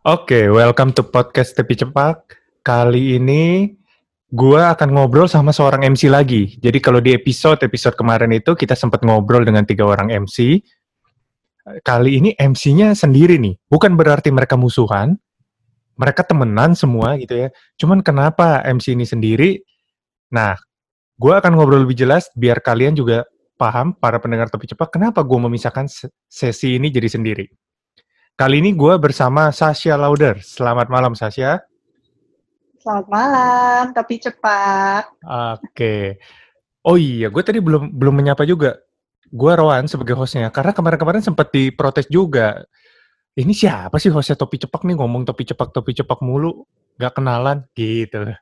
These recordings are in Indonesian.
Oke, welcome to podcast Tepi Cepak. Kali ini gue akan ngobrol sama seorang MC lagi. Jadi kalau di episode-episode kemarin itu kita sempat ngobrol dengan tiga orang MC. Kali ini MC-nya sendiri nih. Bukan berarti mereka musuhan. Mereka temenan semua gitu ya. Cuman kenapa MC ini sendiri? Nah, gue akan ngobrol lebih jelas biar kalian juga paham, para pendengar Tepi Cepak, kenapa gue memisahkan sesi ini jadi sendiri. Kali ini gue bersama Sasha Lauder. Selamat malam, Sasha. Selamat malam, tapi cepat. Oke. Oh iya, gue tadi belum belum menyapa juga. Gue Rowan sebagai hostnya, karena kemarin-kemarin sempat diprotes juga. Ini siapa sih hostnya Topi Cepak nih ngomong Topi Cepak, Topi Cepak mulu, gak kenalan gitu.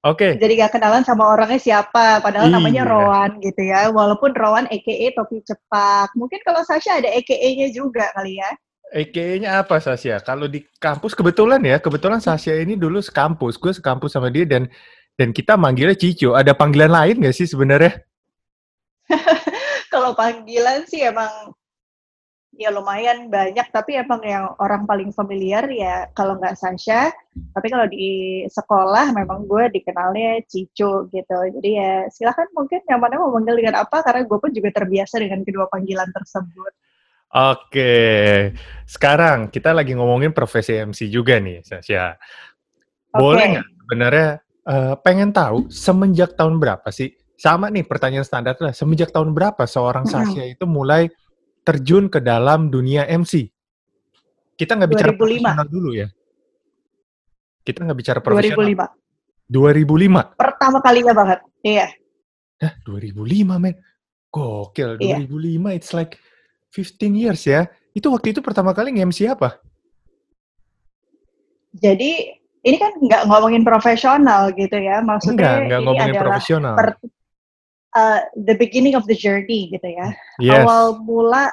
Oke. Okay. Jadi gak kenalan sama orangnya siapa, padahal iya. namanya Rowan gitu ya. Walaupun Rowan EKE Topi Cepak. Mungkin kalau Sasha ada EKE-nya juga kali ya. EKE-nya apa Sasha? Kalau di kampus kebetulan ya, kebetulan Sasha ini dulu sekampus, gue sekampus sama dia dan dan kita manggilnya Cico. Ada panggilan lain nggak sih sebenarnya? Kalau panggilan sih emang ya lumayan banyak, tapi emang yang orang paling familiar ya kalau nggak Sasha, tapi kalau di sekolah memang gue dikenalnya Cico gitu. Jadi ya silahkan mungkin yang mana mau manggil dengan apa, karena gue pun juga terbiasa dengan kedua panggilan tersebut. Oke, sekarang kita lagi ngomongin profesi MC juga nih, Sasha. Boleh nggak okay. sebenarnya uh, pengen tahu semenjak tahun berapa sih? Sama nih pertanyaan standar lah, semenjak tahun berapa seorang Sasha itu mulai terjun ke dalam dunia MC? Kita nggak bicara 2005. profesional dulu ya. Kita nggak bicara profesional. 2005. 2005. Pertama kalinya banget. Iya. Hah, 2005 men. Gokil, 2005 iya. it's like 15 years ya. Itu waktu itu pertama kali nge-MC apa? Jadi ini kan nggak ngomongin profesional gitu ya, maksudnya enggak, enggak ngomongin profesional. Per, uh, the beginning of the journey gitu ya. Yes. Awal mula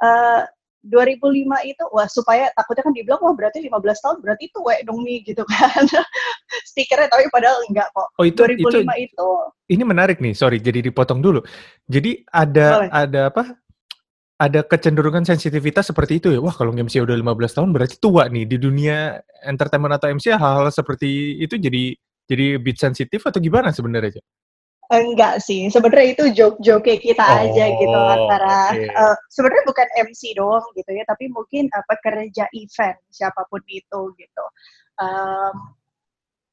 uh, 2005 itu wah supaya takutnya kan dibilang wah berarti 15 tahun berarti itu wek dong nih gitu kan. Stikernya tapi padahal enggak kok. Oh itu 2005 itu, itu Ini menarik nih, sorry jadi dipotong dulu. Jadi ada Boleh. ada apa? Ada kecenderungan sensitivitas seperti itu ya. Wah, kalau MC udah 15 tahun berarti tua nih di dunia entertainment atau MC hal-hal seperti itu jadi jadi bit sensitif atau gimana sebenarnya? Enggak sih, sebenarnya itu joke-joke kita oh, aja gitu antara okay. uh, eh, sebenarnya bukan MC doang gitu ya, tapi mungkin apa kerja event siapa pun itu gitu. Um,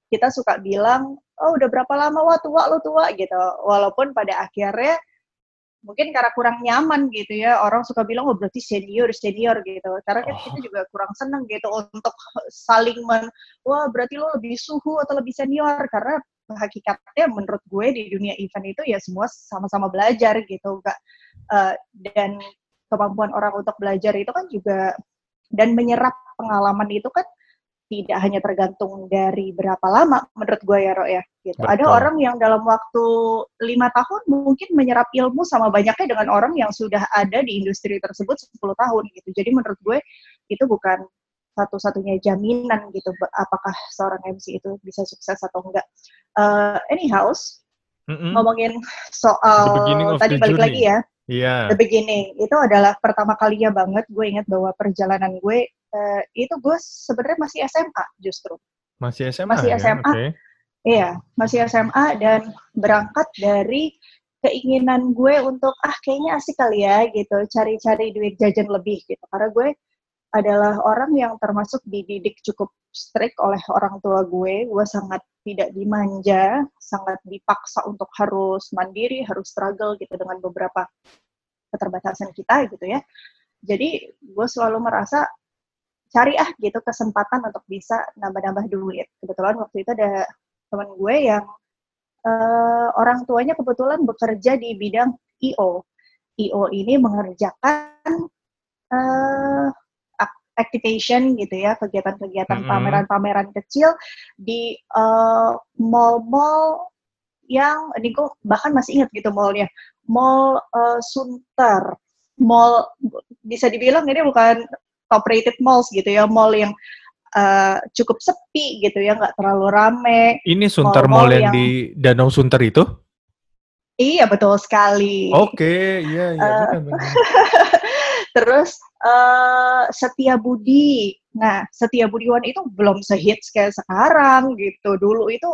kita suka bilang, oh udah berapa lama wah tua lo tua gitu, walaupun pada akhirnya mungkin karena kurang nyaman gitu ya orang suka bilang oh berarti senior senior gitu. Karena kan oh. kita juga kurang seneng gitu untuk saling men wah berarti lo lebih suhu atau lebih senior? Karena hakikatnya menurut gue di dunia event itu ya semua sama-sama belajar gitu enggak uh, dan kemampuan orang untuk belajar itu kan juga dan menyerap pengalaman itu kan tidak hanya tergantung dari berapa lama menurut gue ya Ro ya gitu. Ada orang yang dalam waktu lima tahun mungkin menyerap ilmu sama banyaknya dengan orang yang sudah ada di industri tersebut 10 tahun gitu. Jadi menurut gue itu bukan satu-satunya jaminan gitu apakah seorang MC itu bisa sukses atau enggak. Uh, anyhow, mm -hmm. ngomongin soal tadi balik journey. lagi ya. Yeah. The beginning itu adalah pertama kalinya banget gue ingat bahwa perjalanan gue uh, itu gue sebenarnya masih SMA justru. Masih SMA. Masih SMA. Ya? Okay. Iya, masih SMA dan berangkat dari keinginan gue untuk ah kayaknya asik kali ya gitu, cari-cari duit jajan lebih gitu. Karena gue adalah orang yang termasuk dididik cukup strict oleh orang tua gue. Gue sangat tidak dimanja, sangat dipaksa untuk harus mandiri, harus struggle gitu dengan beberapa keterbatasan kita gitu ya. Jadi gue selalu merasa cari ah gitu kesempatan untuk bisa nambah-nambah duit. Kebetulan waktu itu ada teman gue yang uh, orang tuanya kebetulan bekerja di bidang IO. IO ini mengerjakan uh, activation gitu ya, kegiatan-kegiatan pameran-pameran kecil di uh, mall-mall yang ini gue bahkan masih ingat gitu mallnya, mall uh, Sunter, mall bisa dibilang ini bukan top rated malls gitu ya, mall yang uh, cukup sepi gitu ya, nggak terlalu rame. Ini Sunter Mall, Mall yang, yang di Danau Sunter itu? Iya betul sekali. Oke, okay, iya iya. Uh, Terus uh, Setia Budi Nah, Setia Budiwan itu belum sehits kayak sekarang gitu. Dulu itu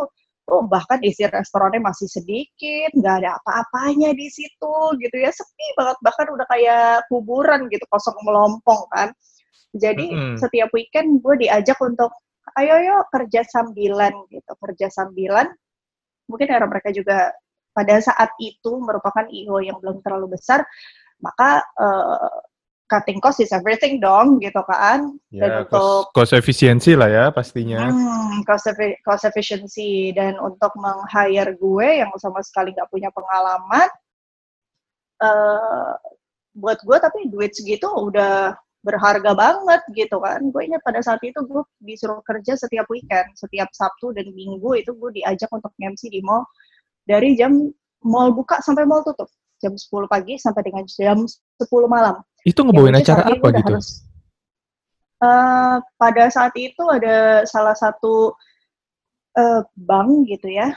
oh bahkan isi restorannya masih sedikit, nggak ada apa-apanya di situ gitu ya, sepi banget bahkan udah kayak kuburan gitu, kosong melompong kan. Jadi mm -hmm. setiap weekend gue diajak untuk ayo yo kerja sambilan gitu, kerja sambilan. Mungkin era mereka juga pada saat itu merupakan IO yang belum terlalu besar, maka uh, cutting cost is everything dong gitu kan. Ya, dan untuk cost, efisiensi lah ya pastinya. Hmm, cost, cost efficiency dan untuk meng-hire gue yang sama sekali nggak punya pengalaman, uh, buat gue tapi duit segitu udah berharga banget gitu kan. Gue ingat pada saat itu gue disuruh kerja setiap weekend, setiap Sabtu dan Minggu itu gue diajak untuk MC di mall dari jam mall buka sampai mall tutup jam 10 pagi sampai dengan jam 10 malam. Itu ngebawain acara apa gitu? Harus, uh, pada saat itu ada salah satu uh, bank gitu ya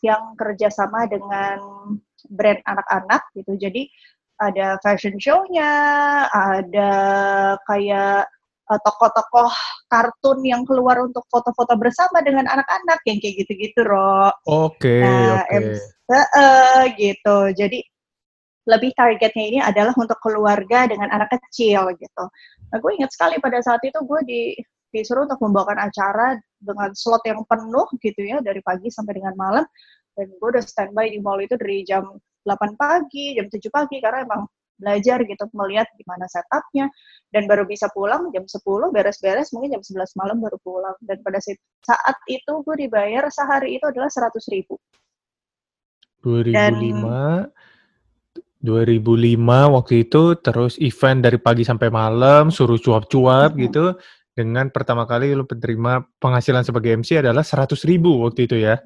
yang kerjasama dengan brand anak-anak gitu. Jadi ada fashion show-nya, ada kayak uh, tokoh-tokoh kartun yang keluar untuk foto-foto bersama dengan anak-anak yang kayak gitu-gitu, Ro. Oke, okay, nah, oke. Okay. Uh, gitu. Jadi lebih targetnya ini adalah untuk keluarga dengan anak kecil gitu. Nah, gue ingat sekali pada saat itu gue di disuruh untuk membawakan acara dengan slot yang penuh gitu ya dari pagi sampai dengan malam dan gue udah standby di mall itu dari jam 8 pagi, jam 7 pagi karena emang belajar gitu melihat gimana setupnya dan baru bisa pulang jam 10 beres-beres mungkin jam 11 malam baru pulang. Dan pada saat itu gue dibayar sehari itu adalah 100 ribu. 2005 dan 2005 waktu itu terus event dari pagi sampai malam suruh cuap-cuap hmm. gitu dengan pertama kali lu penerima penghasilan sebagai MC adalah 100 ribu waktu itu ya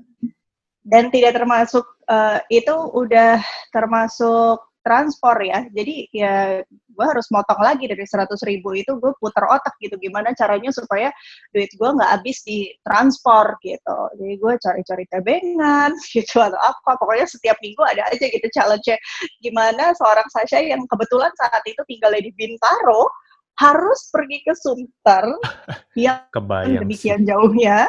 dan tidak termasuk uh, itu udah termasuk transport ya. Jadi ya gue harus motong lagi dari seratus ribu itu gue putar otak gitu. Gimana caranya supaya duit gue nggak habis di transport gitu. Jadi gue cari-cari tebengan gitu atau apa. Pokoknya setiap minggu ada aja gitu challenge gimana seorang Sasha yang kebetulan saat itu tinggal di Bintaro harus pergi ke Sunter yang Kebayang demikian sih. jauhnya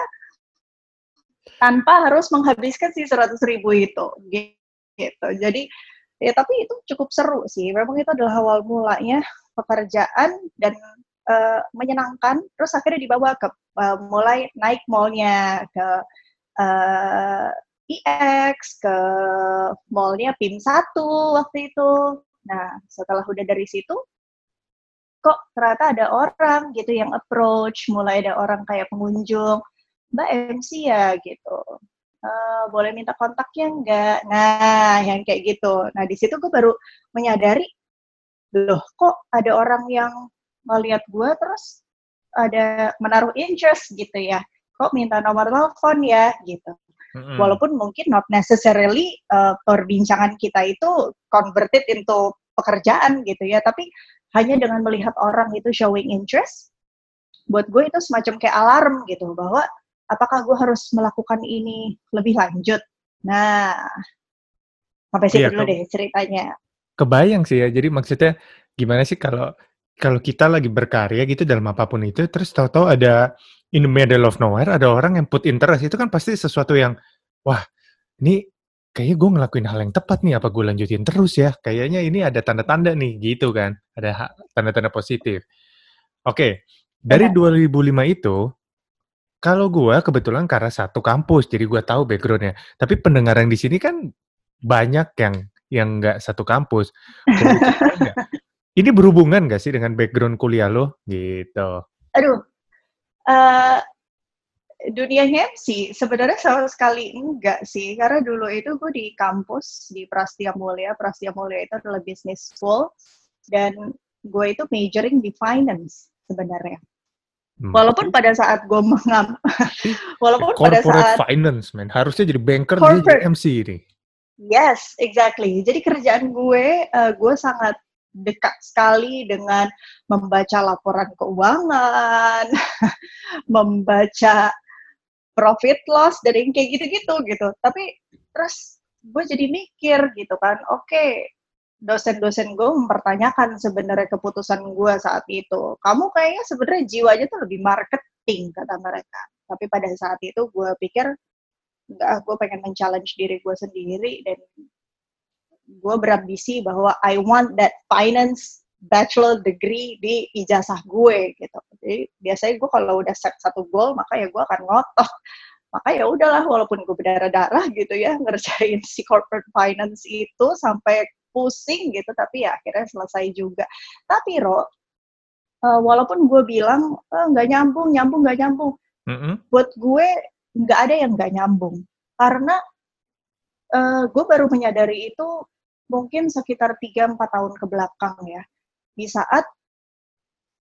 tanpa harus menghabiskan si seratus ribu itu gitu. Jadi ya tapi itu cukup seru sih. Memang itu adalah awal mulanya pekerjaan dan uh, menyenangkan terus akhirnya dibawa ke uh, mulai naik mallnya ke uh, eh, EX ke mallnya PIM 1 waktu itu. Nah setelah udah dari situ kok ternyata ada orang gitu yang approach mulai ada orang kayak pengunjung mbak MC ya gitu uh, boleh minta kontaknya enggak? Nah, yang kayak gitu. Nah, di situ gue baru menyadari, loh kok ada orang yang ngeliat gue terus ada menaruh interest gitu ya. Kok minta nomor telepon ya gitu. Mm-hmm. Walaupun mungkin not necessarily uh, perbincangan kita itu converted into pekerjaan gitu ya, tapi hanya dengan melihat orang itu showing interest, buat gue itu semacam kayak alarm gitu bahwa apakah gue harus melakukan ini lebih lanjut? Nah, sampai situ iya, dulu deh ceritanya. Kebayang sih ya, jadi maksudnya gimana sih kalau kalau kita lagi berkarya gitu dalam apa pun itu, terus tahu-tahu ada in the middle of nowhere ada orang yang put interest itu kan pasti sesuatu yang wah ini kayaknya gue ngelakuin hal yang tepat nih apa gue lanjutin terus ya kayaknya ini ada tanda-tanda nih gitu kan ada tanda-tanda positif oke dari Benar. 2005 itu kalau gue kebetulan karena satu kampus, jadi gue tahu backgroundnya. Tapi pendengar yang di sini kan banyak yang yang nggak satu kampus. Ini berhubungan nggak sih dengan background kuliah lo gitu? Aduh, uh, dunia MC sebenarnya sama sekali enggak sih. Karena dulu itu gue di kampus di Prastia Mulia. Prastia Mulia itu adalah business school dan gue itu majoring di finance sebenarnya. Hmm. Walaupun pada saat gue mengam, walaupun pada saat finance, man, harusnya jadi banker corporate, jadi MC ini. Yes, exactly. Jadi kerjaan gue, uh, gue sangat dekat sekali dengan membaca laporan keuangan, membaca profit loss dari kayak gitu-gitu gitu. Tapi terus gue jadi mikir gitu kan, oke, okay, dosen-dosen gue mempertanyakan sebenarnya keputusan gue saat itu. Kamu kayaknya sebenarnya jiwanya tuh lebih marketing kata mereka. Tapi pada saat itu gue pikir enggak, gue pengen men-challenge diri gue sendiri dan gue berambisi bahwa I want that finance bachelor degree di ijazah gue gitu. Jadi biasanya gue kalau udah set satu goal maka ya gue akan ngotot. Maka ya udahlah walaupun gue berdarah-darah gitu ya ngerjain si corporate finance itu sampai pusing gitu tapi ya akhirnya selesai juga. Tapi Ro uh, walaupun gue bilang eh, nggak uh, nyambung nyambung nggak nyambung. Mm-hmm. buat gue nggak ada yang nggak nyambung. Karena uh, gue baru menyadari itu mungkin sekitar 3-4 tahun ke belakang ya. Di saat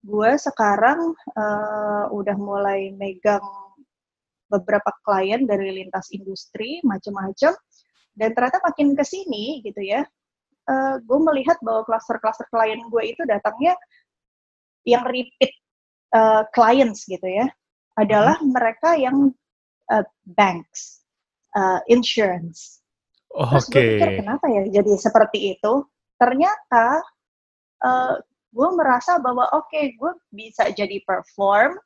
gue sekarang uh, udah mulai megang beberapa klien dari lintas industri macam-macam dan ternyata makin ke sini gitu ya uh, gue melihat bahwa kluster-kluster klien gue itu datangnya yang repeat uh, clients gitu ya adalah hmm. mereka yang uh, banks, uh, insurance. Oh, Terus okay. gue pikir kenapa ya jadi seperti itu? Ternyata uh, gue merasa bahwa oke okay, gue bisa jadi perform,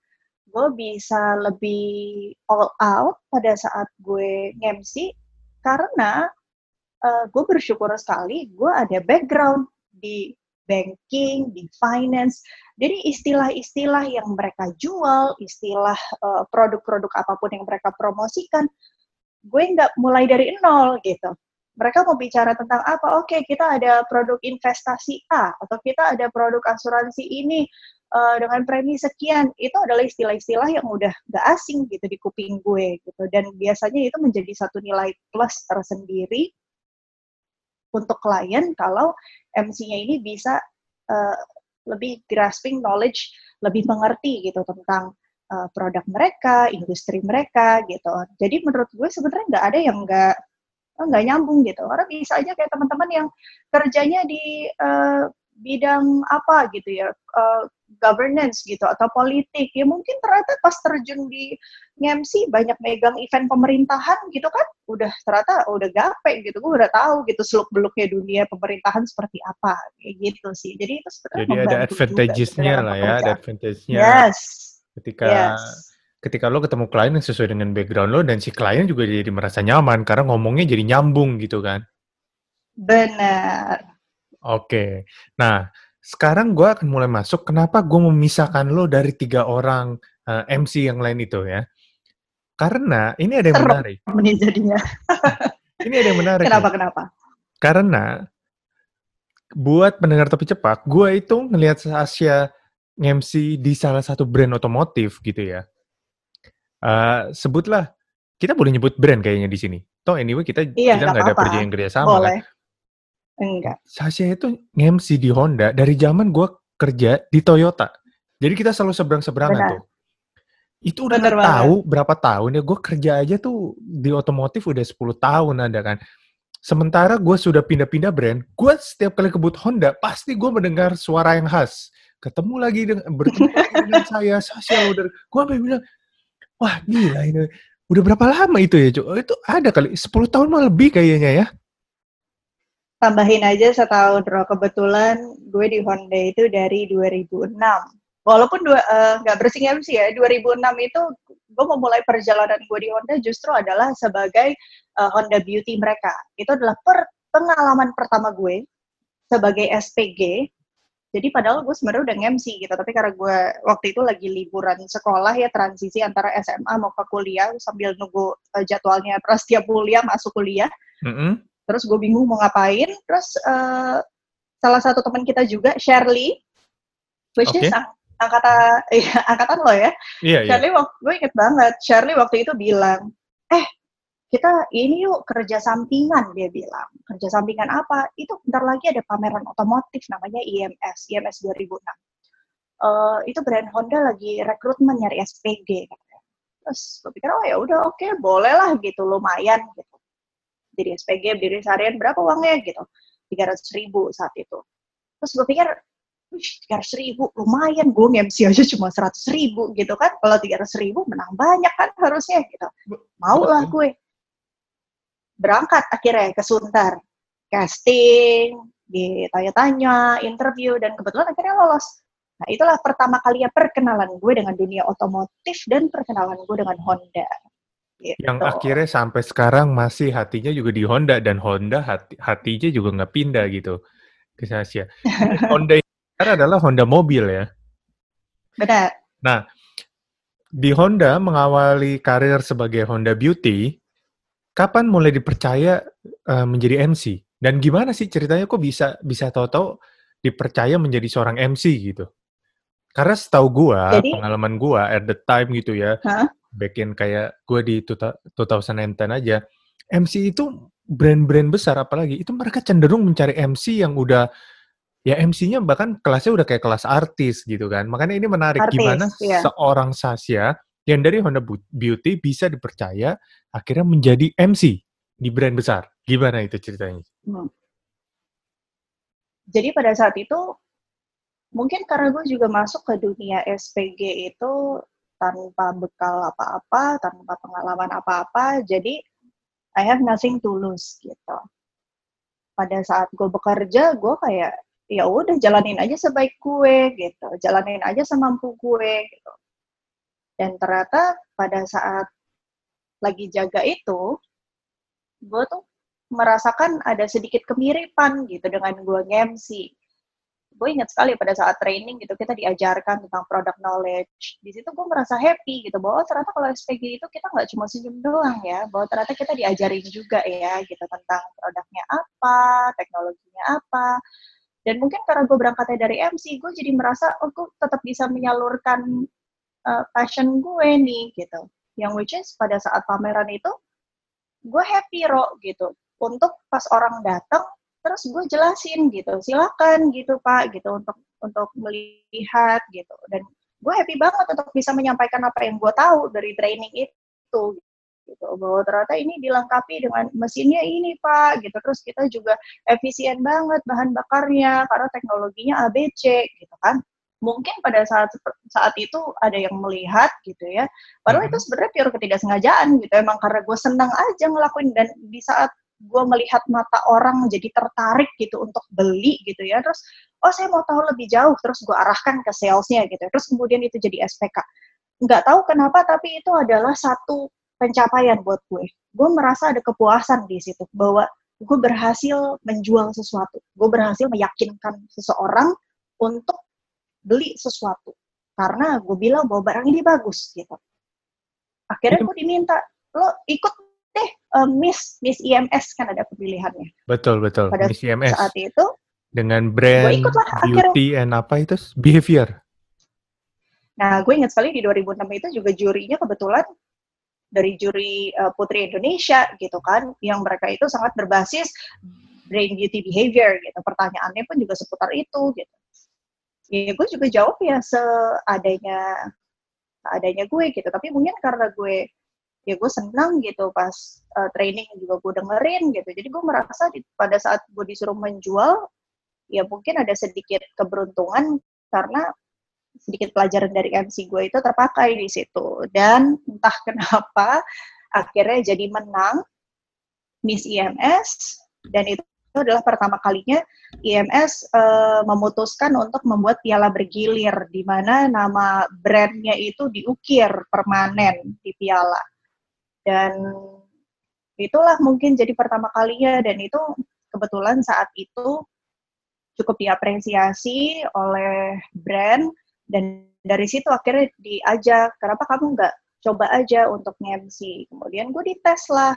gue bisa lebih all out pada saat gue ngemsi karena uh, gue bersyukur sekali gue ada background di banking, di finance. Jadi istilah-istilah yang mereka jual, istilah eh, produk-produk apa pun yang mereka promosikan, gue nggak mulai dari nol gitu. Mereka mau bicara tentang apa? Oke, okay, kita ada produk investasi A atau kita ada produk asuransi ini uh, dengan premi sekian. Itu adalah istilah-istilah yang udah gak asing gitu di kuping gue gitu. Dan biasanya itu menjadi satu nilai plus tersendiri untuk klien kalau MC-nya ini bisa uh, lebih grasping knowledge, lebih mengerti gitu tentang uh, produk mereka, industri mereka gitu. Jadi menurut gue sebenarnya nggak ada yang nggak nggak nyambung gitu. Orang bisa aja kayak teman-teman yang kerjanya di uh, bidang apa gitu ya, uh, governance gitu atau politik. Ya mungkin ternyata pas terjun di MC banyak megang event pemerintahan gitu kan udah ternyata udah gape gitu gue udah tahu gitu seluk beluknya dunia pemerintahan seperti apa kayak gitu sih. Jadi itu sebenarnya jadi ada advantages-nya lah ya ada advantage-nya yes. ketika yes. ketika lo ketemu klien yang sesuai dengan background lo dan si klien juga jadi merasa nyaman karena ngomongnya jadi nyambung gitu kan? Benar. Oke. Nah sekarang gue akan mulai masuk kenapa gue memisahkan lo dari tiga orang uh, eh, MC yang lain itu ya. Karena ini ada yang Serok menarik. jadinya. ini ada yang menarik. Kenapa, nih. kenapa? Karena buat pendengar topi cepat, gue itu ngelihat Asia MC di salah satu brand otomotif gitu ya. Uh, sebutlah, kita boleh nyebut brand kayaknya di sini. Toh anyway kita iya, kita nggak ada perjanjian kerjasama kan. Enggak. Sasha itu ngemsi di Honda dari zaman gue kerja di Toyota. Jadi kita selalu seberang-seberangan tuh. Itu udah Bener tahu berapa tahun ya gue kerja aja tuh di otomotif udah 10 tahun ada kan. Sementara gue sudah pindah-pindah brand, gue setiap kali kebut Honda pasti gue mendengar suara yang khas. Ketemu lagi dengan bertemu dengan saya, Sasha udah. Gue sampai bilang, wah gila ini. Udah berapa lama itu ya, Cuk? Itu ada kali 10 tahun malah lebih kayaknya ya tambahin aja setahun Bro. Kebetulan gue di Honda itu dari 2006. Walaupun eh, nggak uh, bersih MC ya, 2006 itu gue memulai perjalanan gue di Honda justru adalah sebagai uh, Honda Beauty mereka. Itu adalah per, pengalaman pertama gue sebagai SPG. Jadi padahal gue sebenarnya udah MC gitu, tapi karena gue waktu itu lagi liburan sekolah ya transisi antara SMA mau ke kuliah sambil nunggu uh, jadwalnya terus tiap kuliah masuk kuliah. Mm -hmm terus gue bingung mau ngapain. Terus uh, salah satu teman kita juga Shirley. Which okay. is ang angkatan eh, angkatan lo ya? Yeah, iya. Shirley yeah. waktu gue inget banget Shirley waktu itu bilang eh kita ini yuk kerja sampingan dia bilang. Kerja sampingan apa? Itu bentar lagi ada pameran otomotif namanya IMS IMS 2006 uh, itu brand Honda lagi rekrutmen nyari SPG terus gue pikir oh ya udah oke okay, boleh lah gitu lumayan gitu jadi SPG, berdiri seharian, berapa uangnya gitu? 300 ribu saat itu. Terus gue pikir, tiga ratus ribu lumayan gue nge-MC aja cuma seratus ribu gitu kan kalau tiga ratus ribu menang banyak kan harusnya gitu mau lah gue berangkat akhirnya ke Sunter casting ditanya-tanya, interview, dan kebetulan akhirnya lolos. Nah, itulah pertama kalinya perkenalan gue dengan dunia otomotif dan perkenalan gue dengan Honda. Gitu. Yang akhirnya sampai sekarang masih hatinya juga di Honda dan Honda hati, hatinya juga nggak pindah gitu ke Sasya. Honda ini adalah Honda mobil ya. Benar. Nah, di Honda mengawali karir sebagai Honda Beauty, kapan mulai dipercaya uh, menjadi MC? Dan gimana sih ceritanya kok bisa bisa tahu-tahu dipercaya menjadi seorang MC gitu? Karena setahu gua, Jadi, pengalaman gua at the time gitu ya, huh? Back in kayak gua di 2010 aja, MC itu brand-brand besar apalagi itu mereka cenderung mencari MC yang udah ya MC-nya bahkan kelasnya udah kayak kelas artis gitu kan. Makanya ini menarik artis, gimana iya. seorang Sasya yang dari Honda Beauty bisa dipercaya akhirnya menjadi MC di brand besar. Gimana itu ceritanya? Hmm. Jadi pada saat itu mungkin karena gue juga masuk ke dunia SPG itu tanpa bekal apa-apa, tanpa pengalaman apa-apa, jadi I have nothing to lose gitu. Pada saat gue bekerja, gue kayak ya udah jalanin aja sebaik gue gitu, jalanin aja semampu gue gitu. Dan ternyata pada saat lagi jaga itu, gue tuh merasakan ada sedikit kemiripan gitu dengan gue ngemsi gue ingat sekali pada saat training gitu kita diajarkan tentang product knowledge. Di situ gue merasa happy gitu bahwa ternyata kalau SPG itu kita nggak cuma senyum doang ya bahwa ternyata kita diajarin juga ya gitu tentang produknya apa teknologinya apa. Dan mungkin karena gue berangkatnya dari MC gue jadi merasa oh gue tetap bisa menyalurkan uh, passion gue nih gitu. Yang which is pada saat pameran itu gue happy ro gitu. Untuk pas orang datang terus gue jelasin gitu silakan gitu pak gitu untuk untuk melihat gitu. Dan gue happy banget untuk bisa menyampaikan apa yang gue tahu dari training itu gitu. Bahwa ternyata ini dilengkapi dengan mesinnya ini pak gitu. Terus kita juga efisien banget bahan bakarnya karena teknologinya ABC gitu kan. Mungkin pada saat saat itu ada yang melihat gitu ya. Padahal itu sebenarnya pure ketidaksengajaan gitu. Emang karena gue senang aja ngelakuin dan di saat gue melihat mata orang jadi tertarik gitu untuk beli gitu ya. Terus oh saya mau tahu lebih jauh. Terus gue arahkan ke salesnya gitu. Terus kemudian itu jadi SPK nggak tahu kenapa tapi itu adalah satu pencapaian buat gue. Gue merasa ada kepuasan di situ bahwa gue berhasil menjual sesuatu. Gue berhasil meyakinkan seseorang untuk beli sesuatu. Karena gue bilang bahwa barang ini bagus gitu. Akhirnya gue diminta lo ikut deh uh, Miss Miss IMS kan ada pemilihannya. Betul betul. Pada Miss IMS. Saat itu dengan brand beauty akhirnya. and apa itu behavior. Nah, gue ingat sekali di 2006 itu juga jurinya kebetulan dari juri uh, Putri Indonesia gitu kan, yang mereka itu sangat berbasis brain beauty behavior gitu. Pertanyaannya pun juga seputar itu gitu. Ya gue juga jawab ya seadanya seadanya gue gitu. Tapi mungkin karena gue ya gue senang gitu pas uh, training juga gue dengerin gitu. Jadi gue merasa di, pada saat gue disuruh menjual ya mungkin ada sedikit keberuntungan karena sedikit pelajaran dari MC gue itu terpakai di situ. Dan entah kenapa akhirnya jadi menang Miss IMS dan itu adalah pertama kalinya IMS uh, eh, memutuskan untuk membuat piala bergilir di mana nama brandnya itu diukir permanen di piala dan itulah mungkin jadi pertama kalinya dan itu kebetulan saat itu cukup diapresiasi oleh brand dan dari situ akhirnya diajak kenapa kamu nggak coba aja untuk MC kemudian gue dites lah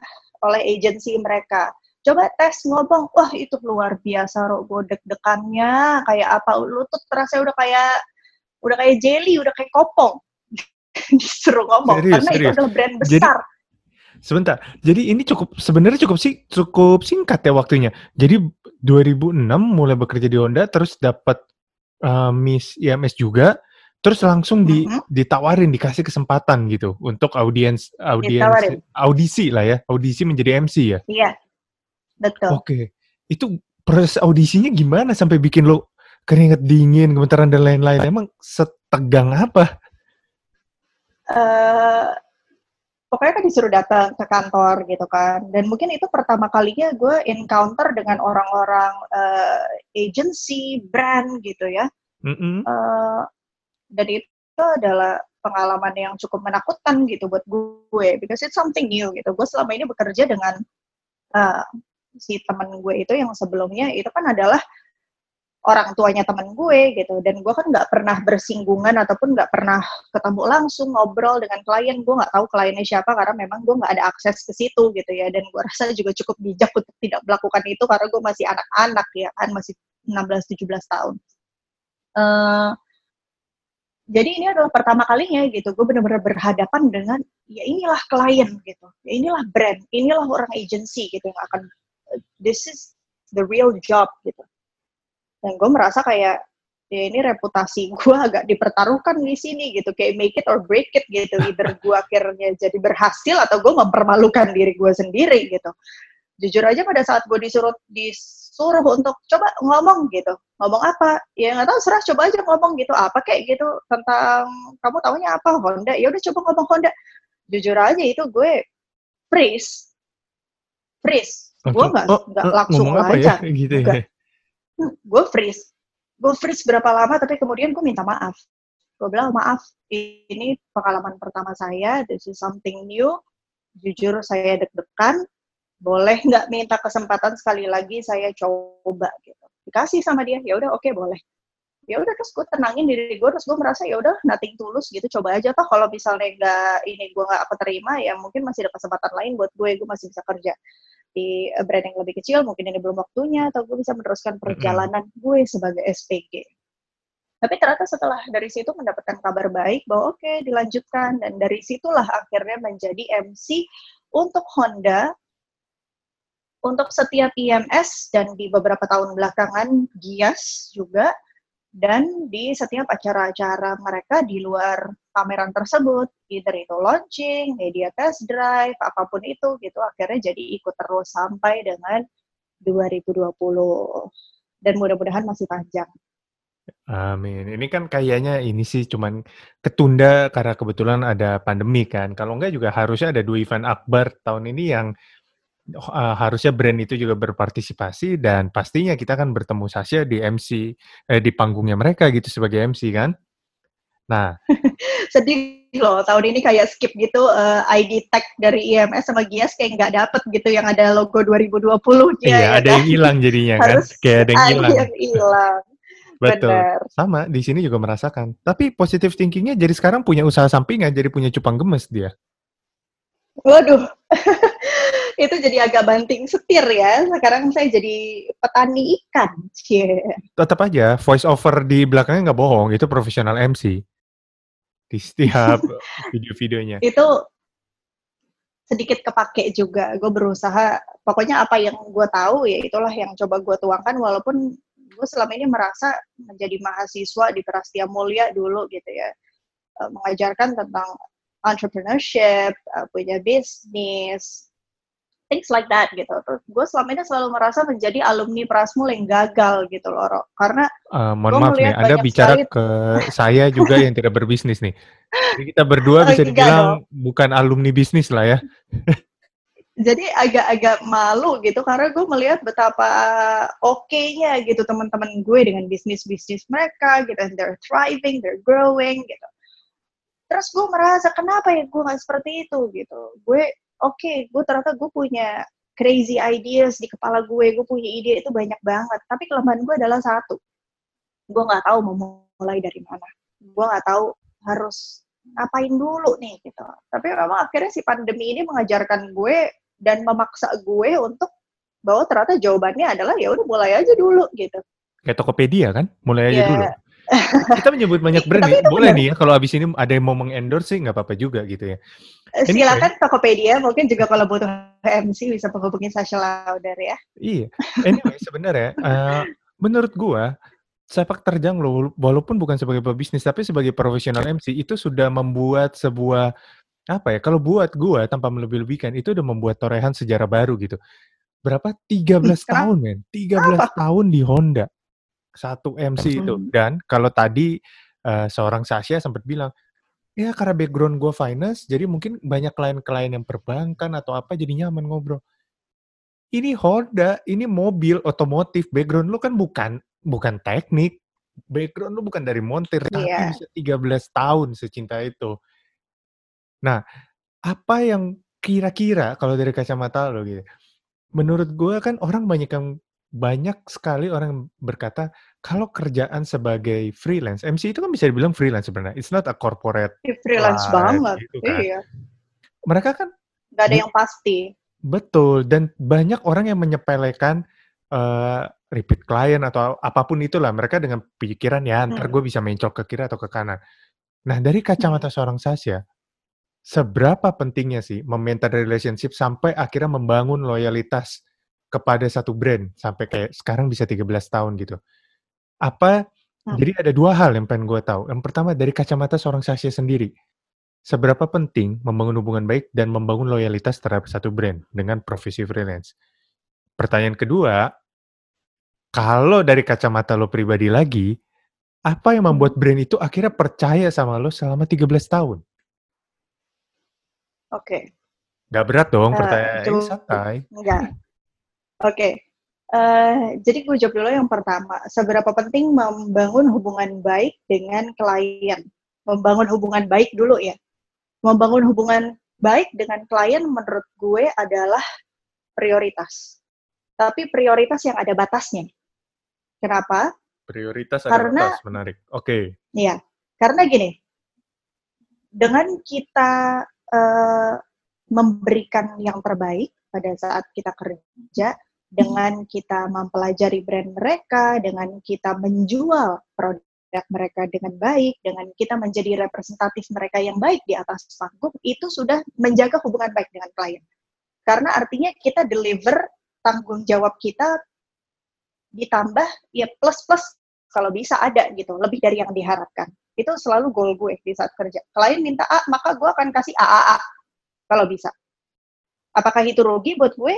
oleh agensi mereka. Coba tes ngomong wah itu luar biasa roh gue deg-degannya kayak apa? Lutut terasa udah kayak udah kayak jelly udah kayak kopong. Disuruh ngomong serius, karena serius. itu adalah brand besar. Jadi Sebentar. Jadi ini cukup sebenarnya cukup sih cukup singkat ya waktunya. Jadi 2006 mulai bekerja di Honda terus dapat uh, Miss IMS juga terus langsung di, uh-huh. ditawarin dikasih kesempatan gitu untuk audiens audiens audisi lah ya audisi menjadi MC ya iya betul oke okay. itu proses audisinya gimana sampai bikin lo keringet dingin gemetaran dan lain-lain emang setegang apa uh, pokoknya kan disuruh datang ke kantor gitu kan. Dan mungkin itu pertama kalinya gue encounter dengan orang-orang uh, agency brand gitu ya. Mm -hmm. uh, dan itu adalah pengalaman yang cukup menakutkan gitu buat gue. Because it's something new gitu. Gue selama ini bekerja dengan uh, si teman gue itu yang sebelumnya itu kan adalah orang tuanya temen gue gitu. Dan gue kan nggak pernah bersinggungan ataupun nggak pernah ketemu langsung ngobrol dengan klien. Gue nggak tahu kliennya siapa karena memang gue nggak ada akses ke situ gitu ya. Dan gue rasa juga cukup bijak untuk tidak melakukan itu karena gue masih anak-anak ya kan masih 16-17 tahun. Uh, jadi ini adalah pertama kalinya gitu. Gue benar-benar berhadapan dengan ya inilah klien gitu. Ya inilah brand inilah orang agency gitu yang akan this is the real job gitu dan gue merasa kayak ya ini reputasi gue agak dipertaruhkan di sini gitu. Kayak make it or break it gitu. Either gue akhirnya jadi berhasil atau gue mempermalukan diri gue sendiri gitu. Jujur aja pada saat gue disuruh disuruh untuk coba ngomong gitu. Ngomong apa? Ya nggak tahu serah coba aja ngomong gitu. Apa kayak gitu? Tentang kamu tahunya apa Honda? Ya udah coba ngomong Honda. Jujur aja itu gue freeze. Freeze. Gue nggak oh, nggak oh, langsung aja ya? gitu ya? Gue freeze. Gue freeze berapa lama tapi kemudian gue minta maaf. Gue bilang maaf ini pengalaman pertama saya this is something new. Jujur saya deg-degan. Boleh nggak minta kesempatan sekali lagi saya coba? Gitu. Dikasih sama dia ya udah oke okay, boleh. Ya udah terus gue tenangin diri gue terus gue merasa ya udah nothing tulus gitu coba aja. Toh kalau misalnya nggak ini gue nggak terima ya mungkin masih ada kesempatan lain buat gue gue masih bisa kerja di eh, brand yang lebih kecil, mungkin ini belum waktunya, atau gue bisa meneruskan perjalanan gue sebagai SPG. Tapi ternyata setelah dari situ mendapatkan kabar baik bahwa oke okay, dilanjutkan. Dan dari situlah akhirnya menjadi MC untuk Honda untuk setiap IMS dan di beberapa tahun belakangan Gias juga dan di setiap acara-acara mereka di luar pameran tersebut, either itu launching, media test drive, apa pun itu gitu, akhirnya jadi ikut terus sampai dengan 2020. Dan mudah-mudahan masih panjang. Amin. Ini kan kayaknya ini sih cuman ketunda karena kebetulan ada pandemi kan. Kalau enggak juga harusnya ada dua event akbar tahun ini yang uh, harusnya brand itu juga berpartisipasi dan pastinya kita kan bertemu Sasha di MC eh, di panggungnya mereka gitu sebagai MC kan. Nah, sedih loh tahun ini kayak skip gitu uh, eh, ID tag dari IMS sama Gias kayak nggak dapet gitu yang ada logo 2020 dia. Iya, ya ada kan? yang hilang jadinya kan. Harus kayak ada yang hilang. Yang hilang. Betul. Bener. Sama di sini juga merasakan. Tapi positive thinkingnya jadi sekarang punya usaha sampingan, jadi punya cupang gemes dia. Waduh, itu jadi agak banting setir ya. Sekarang saya jadi petani ikan. Yeah. Tetap aja, voice over di belakangnya nggak bohong, itu profesional MC. Di setiap video-videonya. Itu sedikit kepake juga. Gue berusaha, pokoknya apa yang gue tahu ya itulah yang coba gue tuangkan. Walaupun gue selama ini merasa menjadi mahasiswa di Prastia Mulia dulu gitu ya. Eh, mengajarkan tentang entrepreneurship, uh, punya bisnis, things like that gitu. Terus gue selama ini selalu merasa menjadi alumni Prasmul yang gagal gitu loh, Ro. Karena uh, mohon maaf nih, Anda bicara sekali... ke saya juga yang tidak berbisnis nih. Jadi kita berdua bisa dibilang bukan alumni bisnis lah ya. Jadi agak-agak malu gitu karena gue melihat betapa oke-nya gitu teman-teman gue dengan bisnis-bisnis mereka gitu, and they're thriving, they're growing gitu terus gue merasa kenapa ya gue nggak seperti itu gitu gue oke okay, gue ternyata gue punya crazy ideas di kepala gue gue punya ide itu banyak banget. Tapi kelemahan gue adalah satu gue nggak tahu mau mulai dari mana. Gue nggak tahu harus ngapain dulu nih gitu. Tapi memang akhirnya si pandemi ini mengajarkan gue dan memaksa gue untuk bahwa ternyata jawabannya adalah ya udah mulai aja dulu gitu. Kayak Tokopedia kan? Mulai aja yeah. dulu kita menyebut banyak brand nih. Boleh nih ya kalau abis ini ada yang mau mengendorse sih nggak apa-apa juga gitu ya. Eh, silakan anyway. Tokopedia mungkin juga kalau butuh MC bisa menghubungi Sasha Lauder ya. Iya. Anyway sebenarnya uh, menurut gua sepak terjang lo walaupun bukan sebagai pebisnis tapi sebagai profesional MC itu sudah membuat sebuah apa ya kalau buat gua tanpa melebih-lebihkan itu udah membuat torehan sejarah baru gitu. Berapa? 13 belas tahun men. 13 Apa? tahun di Honda satu MC itu. Dan kalau tadi uh, seorang Sasha sempat bilang, Ya karena background gue finance, jadi mungkin banyak klien-klien yang perbankan atau apa jadi nyaman ngobrol. Ini Honda, ini mobil otomotif, background lu kan bukan bukan teknik, background lu bukan dari montir, tapi Iya. bisa 13 tahun secinta itu. Nah, apa yang kira-kira kalau dari kacamata lo gitu, menurut gue kan orang banyak yang banyak sekali orang yang berkata, kalau kerjaan sebagai freelance, MC itu kan bisa dibilang freelance sebenarnya, it's not a corporate Ih, freelance life banget, gitu kan. iya. Mereka kan Nggak ada yang pasti. betul, dan banyak orang yang menyepelekan, eee, repeat client atau apa pun itulah, mereka dengan pikiran, "Ya entar Hmm. gue bisa mencok ke kiri atau ke kanan." Nah, dari Hmm. kacamata seorang Sasha, seberapa pentingnya sih me-maintain relationship sampai akhirnya membangun loyalitas kepada satu brand, sampai kayak sekarang bisa 13 tahun gitu. Apa Hmm. jadi ada 2 hal yang pengen gue tahu. Yang pertama dari kacamata seorang Sasha sendiri, seberapa penting membangun hubungan baik dan membangun loyalitas terhadap satu brand dengan profesi freelance? Pertanyaan kedua, kalau dari kacamata lo pribadi lagi, apa yang membuat Hmm. brand itu akhirnya percaya sama lo selama 13 tahun? Oke. Nggak berat dong Eee, pertanyaannya, itu santai. enggak. Oke, eee, jadi gue jawab dulu yang pertama, seberapa penting membangun hubungan baik dengan klien? Membangun hubungan baik dulu ya. Membangun hubungan baik dengan klien menurut gue adalah prioritas. Tapi prioritas yang ada batasnya. Kenapa? Prioritas ada Karena batas, menarik. Oke. Iya, karena gini, dengan kita, eee, memberikan yang terbaik pada saat kita kerja, dengan kita mempelajari brand mereka, dengan kita menjual produk mereka dengan baik, dengan kita menjadi representatif mereka yang baik di atas panggung, itu sudah menjaga hubungan baik dengan klien. Karena artinya kita deliver tanggung jawab kita ditambah ya plus-plus kalau bisa ada gitu, lebih dari yang diharapkan. Itu selalu goal gue di saat kerja. Klien minta A, maka gue akan kasih AAA kalau bisa. Apakah itu rugi buat gue?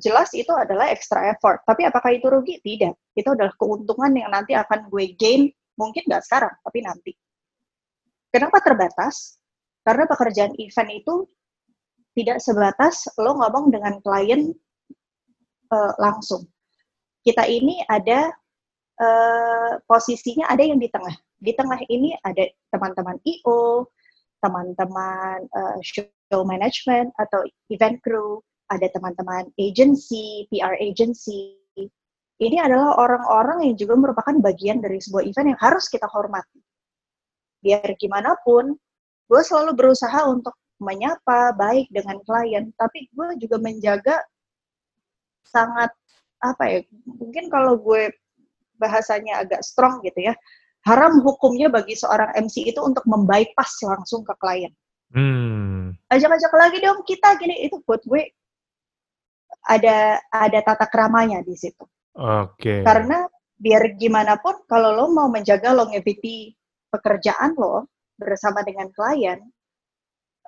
Jelas itu adalah extra effort. Tapi apakah itu rugi? Tidak. Itu adalah keuntungan yang nanti akan gue gain, mungkin nggak sekarang, tapi nanti. Kenapa terbatas? Karena pekerjaan event itu tidak sebatas lo ngomong dengan klien uh, langsung. Kita ini ada uh, posisinya ada yang di tengah. Di tengah ini ada teman-teman IO, teman-teman uh, show management atau event crew, ada teman-teman agency, PR agency. Ini adalah orang-orang yang juga merupakan bagian dari sebuah event yang harus kita hormati. Biar gimana pun, gue selalu berusaha untuk menyapa baik dengan klien, tapi gue juga menjaga sangat apa ya, mungkin kalau gue bahasanya agak strong gitu ya, haram hukumnya bagi seorang MC itu untuk membypass langsung ke klien. Hmm. Ajak-ajak lagi dong kita gini itu buat gue ada ada tata keramanya di situ. Oke. Okay. Karena biar gimana pun kalau lo mau menjaga longevity pekerjaan lo bersama dengan klien,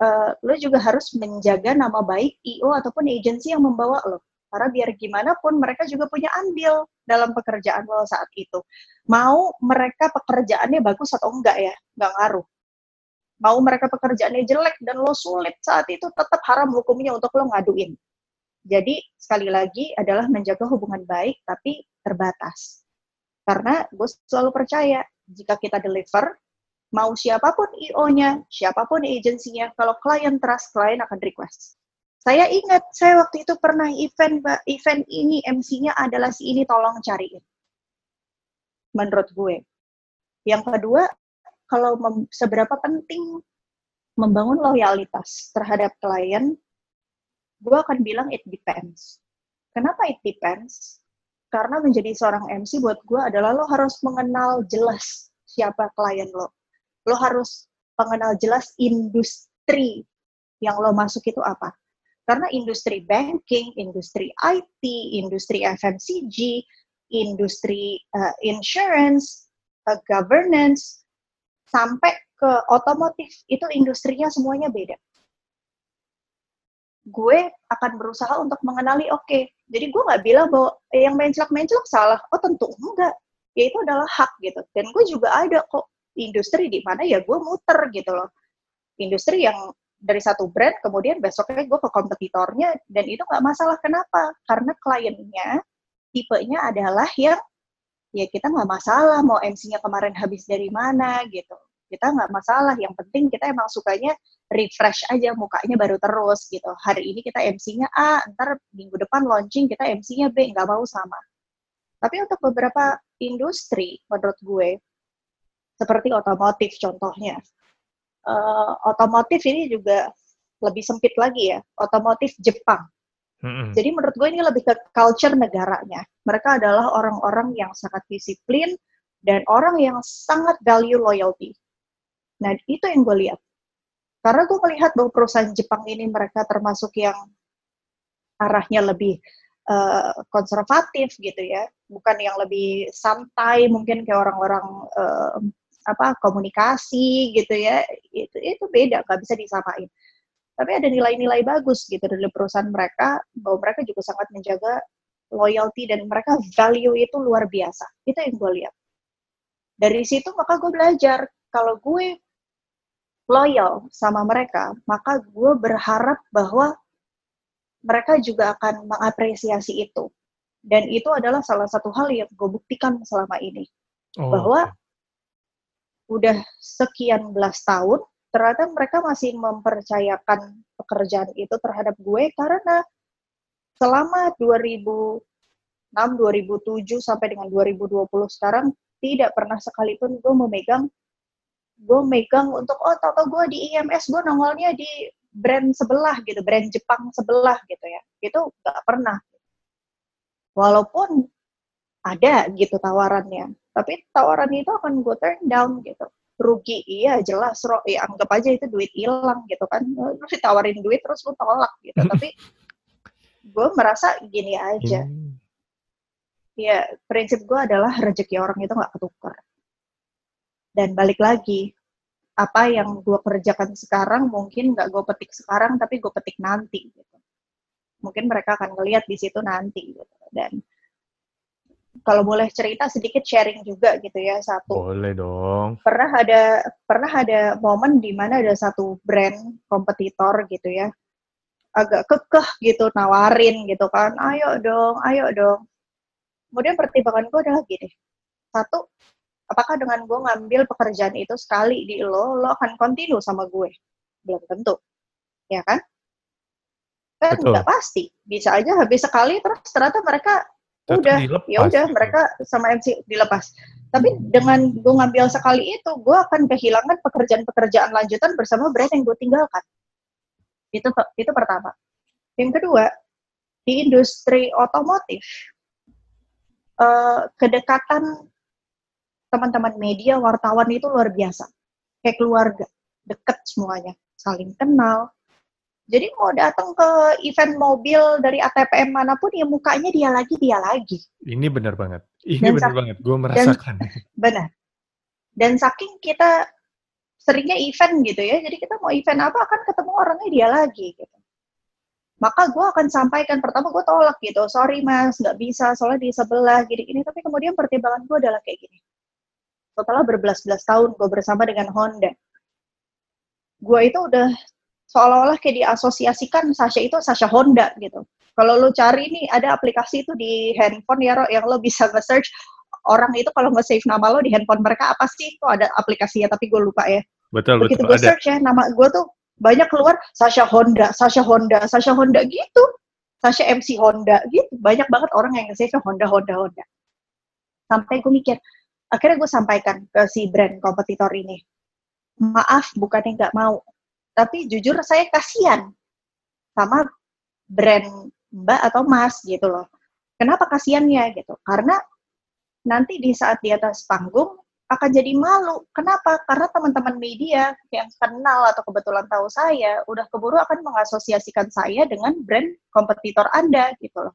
uh, lo juga harus menjaga nama baik IO ataupun agensi yang membawa lo. Karena biar gimana pun mereka juga punya andil dalam pekerjaan lo saat itu. Mau mereka pekerjaannya bagus atau enggak ya, enggak ngaruh. Mau mereka pekerjaannya jelek dan lo sulit saat itu, tetap haram hukumnya untuk lo ngaduin. Jadi sekali lagi adalah menjaga hubungan baik tapi terbatas. Karena gue selalu percaya jika kita deliver, mau siapa pun IO-nya, siapa pun agensinya, kalau klien trust, klien akan request. Saya ingat, saya waktu itu pernah event, event ini MC-nya adalah si ini, tolong cariin. Menurut gue. Yang kedua, kalau seberapa penting membangun loyalitas terhadap klien, gue akan bilang it depends. Kenapa it depends? Karena menjadi seorang MC buat gue adalah lo harus mengenal jelas siapa klien lo. Lo harus mengenal jelas industri yang lo masuk itu apa. Karena industri banking, industri IT, industri FMCG, industri uh, insurance, uh, governance, sampai ke otomotif, itu industrinya semuanya beda gue akan berusaha untuk mengenali oke okay, jadi gue nggak bilang bahwa eh, yang menclak-menclak salah oh tentu enggak ya itu adalah hak gitu dan gue juga ada kok industri di mana ya gue muter gitu loh industri yang dari satu brand, kemudian besoknya gue ke kompetitornya, dan itu nggak masalah. Kenapa? Karena kliennya, tipenya adalah yang, ya kita nggak masalah mau MC-nya kemarin habis dari mana, gitu. Kita nggak masalah, yang penting kita emang sukanya refresh aja mukanya baru terus, gitu. Hari ini kita MC-nya A, ntar minggu depan launching kita MC-nya B, nggak mau sama. Tapi untuk beberapa industri, menurut gue, seperti otomotif contohnya, uh, otomotif ini juga lebih sempit lagi ya, otomotif Jepang. Mm-hmm. Jadi menurut gue ini lebih ke culture negaranya. Mereka adalah orang-orang yang sangat disiplin dan orang yang sangat value loyalty. Nah itu yang gue lihat. Karena gue melihat bahwa perusahaan Jepang ini mereka termasuk yang arahnya lebih uh, konservatif gitu ya, bukan yang lebih santai mungkin kayak orang-orang uh, apa komunikasi gitu ya. Itu itu beda nggak bisa disamain. Tapi ada nilai-nilai bagus gitu dari perusahaan mereka bahwa mereka juga sangat menjaga loyalty dan mereka value itu luar biasa. Itu yang gue lihat. Dari situ maka gue belajar kalau gue loyal sama mereka maka gue berharap bahwa mereka juga akan mengapresiasi itu dan itu adalah salah satu hal yang gue buktikan selama ini oh. bahwa udah sekian belas tahun, ternyata mereka masih mempercayakan pekerjaan itu terhadap gue karena selama 2006, 2007 sampai dengan 2020 sekarang tidak pernah sekalipun gue memegang gue megang untuk oh tau gue di IMS gue nongolnya di brand sebelah gitu, brand Jepang sebelah gitu ya. Itu gak pernah. Walaupun ada gitu tawarannya tapi tawaran itu akan gue turn down gitu rugi iya jelas ro ya anggap aja itu duit hilang gitu kan terus ditawarin duit terus gue tolak gitu tapi gue merasa gini aja hmm. ya prinsip gue adalah rezeki orang itu nggak ketukar dan balik lagi apa yang gue kerjakan sekarang mungkin nggak gue petik sekarang tapi gue petik nanti gitu mungkin mereka akan ngelihat di situ nanti gitu dan kalau boleh cerita sedikit sharing juga gitu ya satu. Boleh dong. Pernah ada pernah ada momen di mana ada satu brand kompetitor gitu ya agak kekeh gitu nawarin gitu kan, ayo dong, ayo dong. Kemudian pertimbangan gue adalah gini, satu, apakah dengan gue ngambil pekerjaan itu sekali di lo, lo akan continue sama gue? Belum tentu, ya kan? Kan nggak pasti, bisa aja habis sekali terus ternyata mereka udah ya udah mereka sama MC dilepas. Tapi dengan gue ngambil sekali itu gue akan kehilangan pekerjaan-pekerjaan lanjutan bersama brand yang gue tinggalkan. Itu itu pertama. Yang kedua di industri otomotif uh, kedekatan teman-teman media wartawan itu luar biasa kayak keluarga deket semuanya saling kenal jadi mau datang ke event mobil dari ATPM mana pun ya mukanya dia lagi dia lagi. Ini benar banget. Ini benar banget. Gue merasakan. Dan, benar. Dan saking kita seringnya event gitu ya, jadi kita mau event apa akan ketemu orangnya dia lagi gitu. Maka gue akan sampaikan pertama gue tolak gitu, sorry mas nggak bisa soalnya di sebelah gini-gini. Tapi kemudian pertimbangan gue adalah kayak gini. Setelah berbelas-belas tahun gue bersama dengan Honda, gue itu udah seolah-olah kayak diasosiasikan Sasha itu Sasha Honda gitu. Kalau lo cari nih ada aplikasi itu di handphone ya Ro, yang lo bisa nge-search orang itu kalau nge-save nama lo di handphone mereka apa sih? Itu ada aplikasinya tapi gue lupa ya. Betul, Begitu gue search ya nama gue tuh banyak keluar Sasha Honda, Sasha Honda, Sasha Honda gitu. Sasha MC Honda gitu. Banyak banget orang yang nge-save Honda, Honda, Honda. Sampai gue mikir, akhirnya gue sampaikan ke si brand kompetitor ini. Maaf, bukannya nggak mau tapi jujur saya kasihan sama brand Mbak atau Mas gitu loh. Kenapa kasihannya gitu? Karena nanti di saat di atas panggung akan jadi malu. Kenapa? Karena teman-teman media yang kenal atau kebetulan tahu saya udah keburu akan mengasosiasikan saya dengan brand kompetitor Anda gitu loh.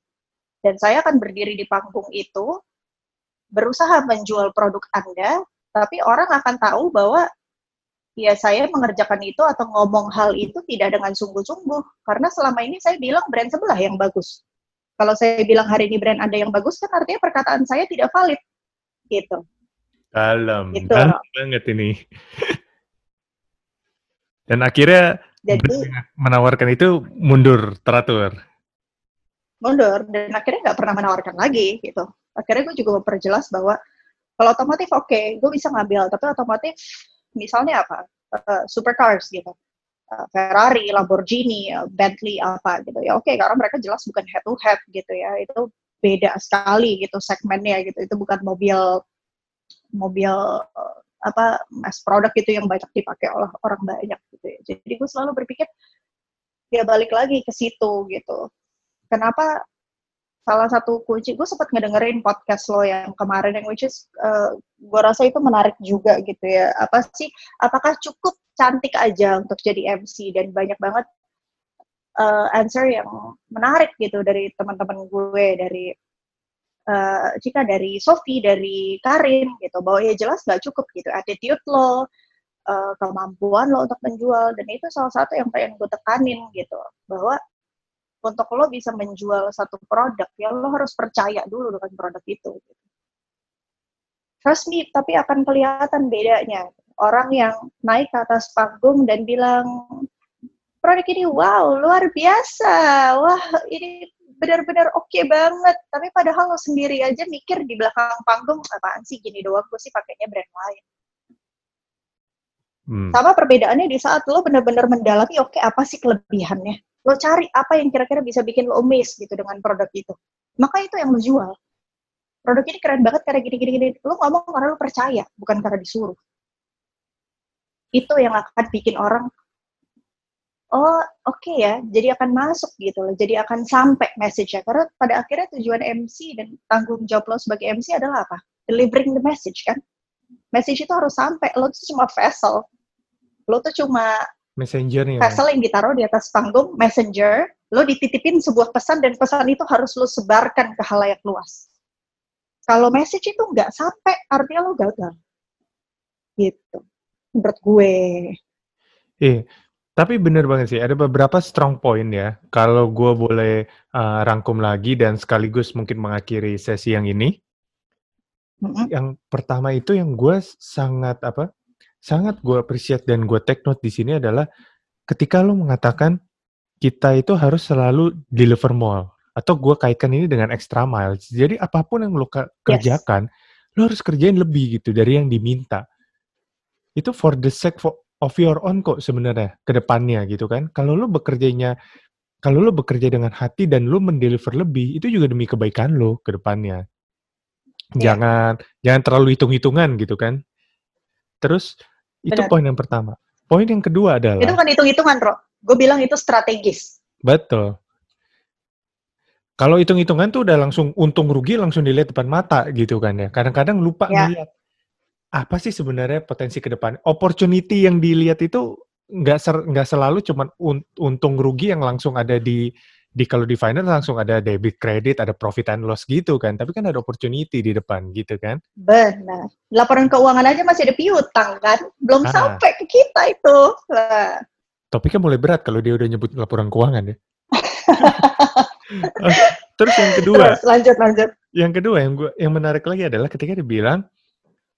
Dan saya akan berdiri di panggung itu berusaha menjual produk Anda, tapi orang akan tahu bahwa ya saya mengerjakan itu atau ngomong hal itu tidak dengan sungguh-sungguh karena selama ini saya bilang brand sebelah yang bagus. Kalau saya bilang hari ini brand Anda yang bagus kan artinya perkataan saya tidak valid. Gitu. Dalam, gitu. dalam banget ini. Dan akhirnya Jadi, menawarkan itu mundur teratur. Mundur dan akhirnya nggak pernah menawarkan lagi gitu. Akhirnya gue juga memperjelas bahwa kalau otomotif oke, okay, gue bisa ngambil, tapi otomotif misalnya apa? Uh, supercars gitu. Uh, Ferrari, Lamborghini, uh, Bentley apa gitu ya. Oke, okay, karena mereka jelas bukan head to head gitu ya. Itu beda sekali gitu segmennya gitu. Itu bukan mobil mobil apa mass product itu yang banyak dipakai oleh orang banyak gitu ya. Jadi gue selalu berpikir ya balik lagi ke situ gitu. Kenapa salah satu kunci gue sempat ngedengerin podcast lo yang kemarin yang which is uh, gue rasa itu menarik juga gitu ya. Apa sih apakah cukup cantik aja untuk jadi MC dan banyak banget uh, answer yang menarik gitu dari teman-teman gue dari uh, jika dari Sofi dari Karin gitu. Bahwa ya jelas nggak cukup gitu attitude lo uh, kemampuan lo untuk menjual. Dan itu salah satu yang pengen gue tekanin gitu. Bahwa untuk lo bisa menjual satu produk ya lo harus percaya dulu dengan produk itu. Trust me tapi akan kelihatan bedanya. Orang yang naik ke atas panggung dan bilang produk ini wow luar biasa. Wah ini benar-benar oke okay banget. Tapi padahal lo sendiri aja mikir di belakang panggung apaan sih gini doang gue sih pakainya brand lain hmm. sama perbedaannya di saat lo benar-benar mendalami oke okay, apa sih kelebihannya? Lo cari apa yang kira-kira bisa bikin lo amazed gitu dengan produk itu. Maka itu yang lo jual. Produk ini keren banget karena gini-gini gini lo ngomong karena lo percaya bukan karena disuruh. Itu yang akan bikin orang oh oke okay ya jadi akan masuk gitu loh. Jadi akan sampai message ya karena pada akhirnya tujuan MC dan tanggung jawab lo sebagai MC adalah apa? Delivering the message kan? Message itu harus sampai lo tuh cuma vessel lo tuh cuma Messenger nih. Vessel yang ditaruh di atas panggung, messenger, lo dititipin sebuah pesan dan pesan itu harus lo sebarkan ke halayak luas. Kalau message itu nggak sampai, artinya lo gagal. Gitu. Menurut gue. Iya, tapi bener banget sih, ada beberapa strong point ya. Kalau gue boleh uh, rangkum lagi dan sekaligus mungkin mengakhiri sesi yang ini. Mm -hmm. Yang pertama itu yang gue sangat apa sangat gue appreciate dan gue take note di sini adalah ketika lo mengatakan kita itu harus selalu deliver more atau gue kaitkan ini dengan extra miles. Jadi apa pun yang lo kerjakan, yes. lo harus kerjain lebih gitu dari yang diminta. Itu for the sake of your own kok sebenarnya ke depannya gitu kan. Kalau lo bekerjanya kalau lo bekerja dengan hati dan lo mendeliver lebih, itu juga demi kebaikan lo ke depannya. Yeah. Jangan jangan terlalu hitung-hitungan gitu kan. Terus itu Benar. poin yang pertama. Poin yang kedua adalah Itu kan hitung-hitungan, Bro. Gue bilang itu strategis. Betul. Kalau hitung-hitungan tuh udah langsung untung rugi langsung dilihat depan mata gitu kan ya. Kadang-kadang lupa ya. melihat apa sih sebenarnya potensi ke depan. Opportunity yang dilihat itu nggak nggak selalu cuma untung rugi yang langsung ada di di kalau di finance langsung ada debit kredit, ada profit and loss gitu kan. Tapi kan ada opportunity di depan gitu kan. Benar. Laporan keuangan aja masih ada piutang kan. Belum ah. sampai ke kita itu. Nah. Topiknya mulai berat kalau dia udah nyebut laporan keuangan ya. Terus yang kedua. Terus, lanjut lanjut. Yang kedua yang gua yang menarik lagi adalah ketika dia bilang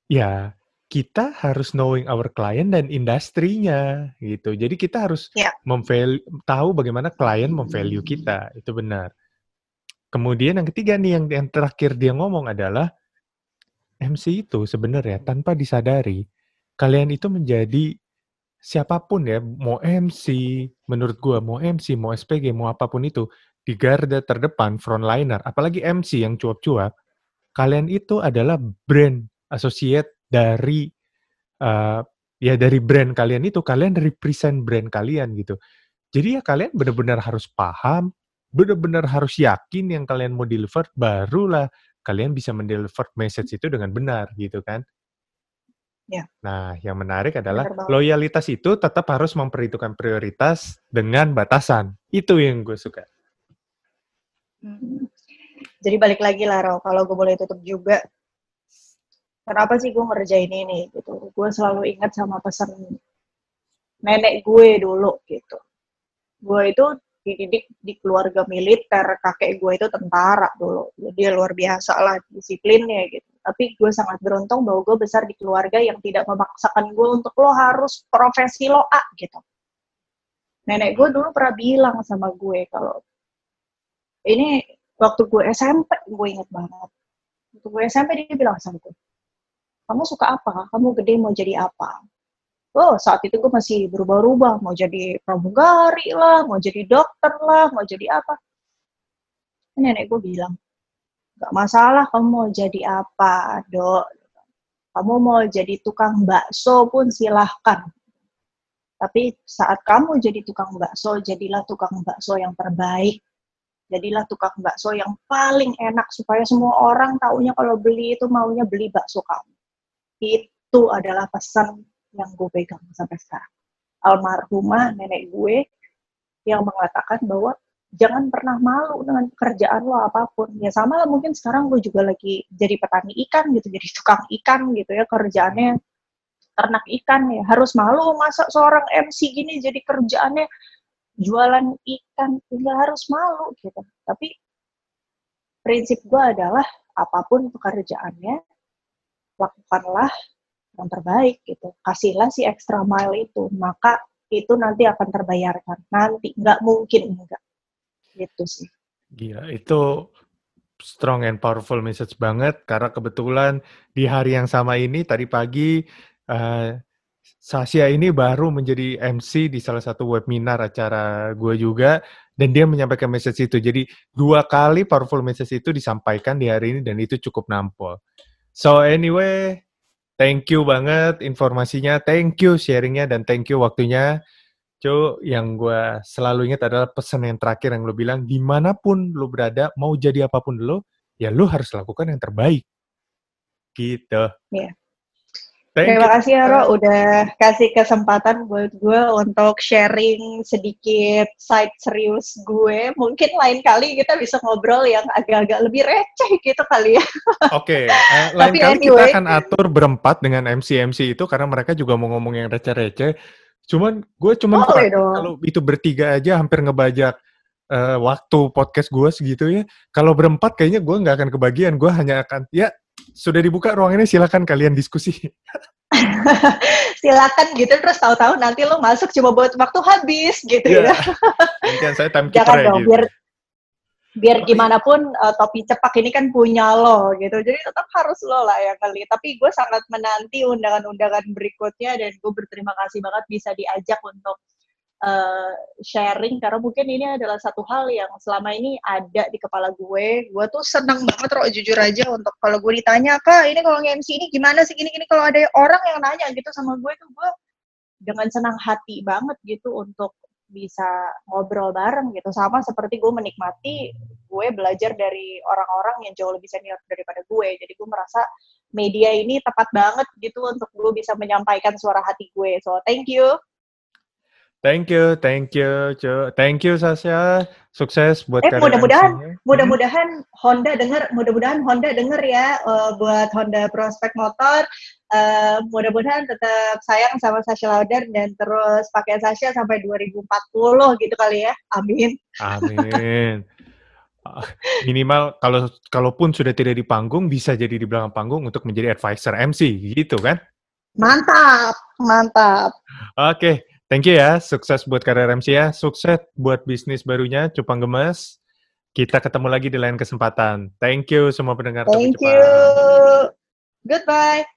ya kita harus knowing our client dan industrinya gitu. Jadi kita harus yeah. tahu bagaimana klien memvalue kita. Itu benar. Kemudian yang ketiga nih yang yang terakhir dia ngomong adalah MC itu sebenarnya tanpa disadari kalian itu menjadi siapa pun ya, mau MC, menurut gua mau MC, mau SPG, mau apa pun itu di garda terdepan frontliner, apalagi MC yang cuap-cuap, kalian itu adalah brand associate dari uh, ya dari brand kalian itu kalian represent brand kalian gitu. Jadi ya kalian benar-benar harus paham, benar-benar harus yakin yang kalian mau deliver barulah kalian bisa mendeliver message itu dengan benar gitu kan. Ya. Nah, yang menarik adalah loyalitas itu tetap harus memperhitungkan prioritas dengan batasan. Itu yang gue suka. Hmm. Jadi balik lagi lah, Ro. Kalau gue boleh tutup juga, kenapa sih gue ngerjain ini gitu. Gue selalu ingat sama pesan nenek gue dulu gitu. Gue itu dididik di keluarga militer kakek gue itu tentara dulu. Jadi luar biasa lah disiplinnya gitu. Tapi gue sangat beruntung bahwa gue besar di keluarga yang tidak memaksakan gue untuk lo harus profesi lo A gitu. Nenek gue dulu pernah bilang sama gue kalau ini waktu gue SMP gue inget banget. Waktu gue SMP dia bilang sama gue kamu suka apa? Kamu gede mau jadi apa? Oh saat itu gue masih berubah-ubah. Mau jadi pramugari lah mau jadi dokter lah mau jadi apa. Nenek gue bilang gak masalah kamu mau jadi apa dok. Kamu mau jadi tukang bakso pun silahkan. Tapi saat kamu jadi tukang bakso jadilah tukang bakso yang terbaik. Jadilah tukang bakso yang paling enak supaya semua orang taunya kalau beli itu maunya beli bakso kamu. Itu adalah pesan yang gue pegang sampai sekarang. Almarhumah nenek gue yang mengatakan bahwa jangan pernah malu dengan pekerjaan lo apa pun. Ya sama lah mungkin sekarang gue juga lagi jadi petani ikan gitu, jadi tukang ikan gitu ya kerjaannya ternak ikan ya harus malu masa seorang MC gini jadi kerjaannya jualan ikan nggak harus malu gitu tapi prinsip gue adalah apa pun pekerjaannya lakukanlah yang terbaik gitu kasihlah si extra mile itu maka itu nanti akan terbayarkan nanti nggak mungkin enggak gitu sih gila itu strong and powerful message banget karena kebetulan di hari yang sama ini tadi pagi uh, Sasha ini baru menjadi MC di salah satu webinar acara gue juga dan dia menyampaikan message itu. Jadi dua kali powerful message itu disampaikan di hari ini dan itu cukup nampol. So anyway, thank you banget informasinya, thank you sharingnya dan thank you waktunya. Co, yang gue selalu ingat adalah pesan yang terakhir yang lo bilang, di mana pun lo berada, mau jadi apa pun lo, ya lo harus lakukan yang terbaik. Gitu. Yeah. Thank Terima you. kasih Ro udah kasih kesempatan buat gue untuk sharing sedikit side serius gue. Mungkin lain kali kita bisa ngobrol yang agak-agak lebih receh gitu kali ya. Oke, okay. uh, lain kali anyway, kita akan atur berempat dengan MC-MC itu karena mereka juga mau ngomong yang receh-receh. Cuman gue cuman oh, kalau itu bertiga aja hampir ngebajak uh, waktu podcast gue segitu ya. Kalau berempat kayaknya gue nggak akan kebagian. Gue hanya akan ya sudah dibuka ruang ini silakan kalian diskusi. silakan gitu terus tahu-tahu nanti lo masuk cuma buat waktu habis gitu yeah. ya. Mungkin saya time Jangan dong, gitu. biar biar gimana pun uh, topi cepak ini kan punya lo gitu. Jadi tetap harus lo lah yang kali. Tapi gue sangat menanti undangan-undangan berikutnya dan gue berterima kasih banget bisa diajak untuk uh, sharing karena mungkin ini adalah satu hal yang selama ini ada di kepala gue. Gue tuh seneng banget roh jujur aja untuk kalau gue ditanya kak ini kalau nge-MC ini gimana sih? Gini gini kalau ada orang yang nanya gitu sama gue tuh gue dengan senang hati banget gitu untuk bisa ngobrol bareng gitu. Sama seperti gue menikmati gue belajar dari orang-orang yang jauh lebih senior daripada gue. Jadi gue merasa media ini tepat banget gitu untuk gue bisa menyampaikan suara hati gue. So thank you Thank you, thank you, Cu. Thank you Sasha. Sukses buat eh, mudah-mudahan hmm. mudah-mudahan Honda denger, mudah-mudahan Honda denger ya uh, buat Honda Prospek Motor. Uh, mudah-mudahan tetap sayang sama Sasha Lauder dan terus pakai Sasha sampai 2040 gitu kali ya. Amin. Amin. Ah, minimal kalau kalaupun sudah tidak di panggung bisa jadi di belakang panggung untuk menjadi advisor MC gitu kan? Mantap, mantap. Oke, okay. Thank you ya, sukses buat karir MC ya, sukses buat bisnis barunya, Cupang Gemes. Kita ketemu lagi di lain kesempatan. Thank you semua pendengar. Thank you. Goodbye.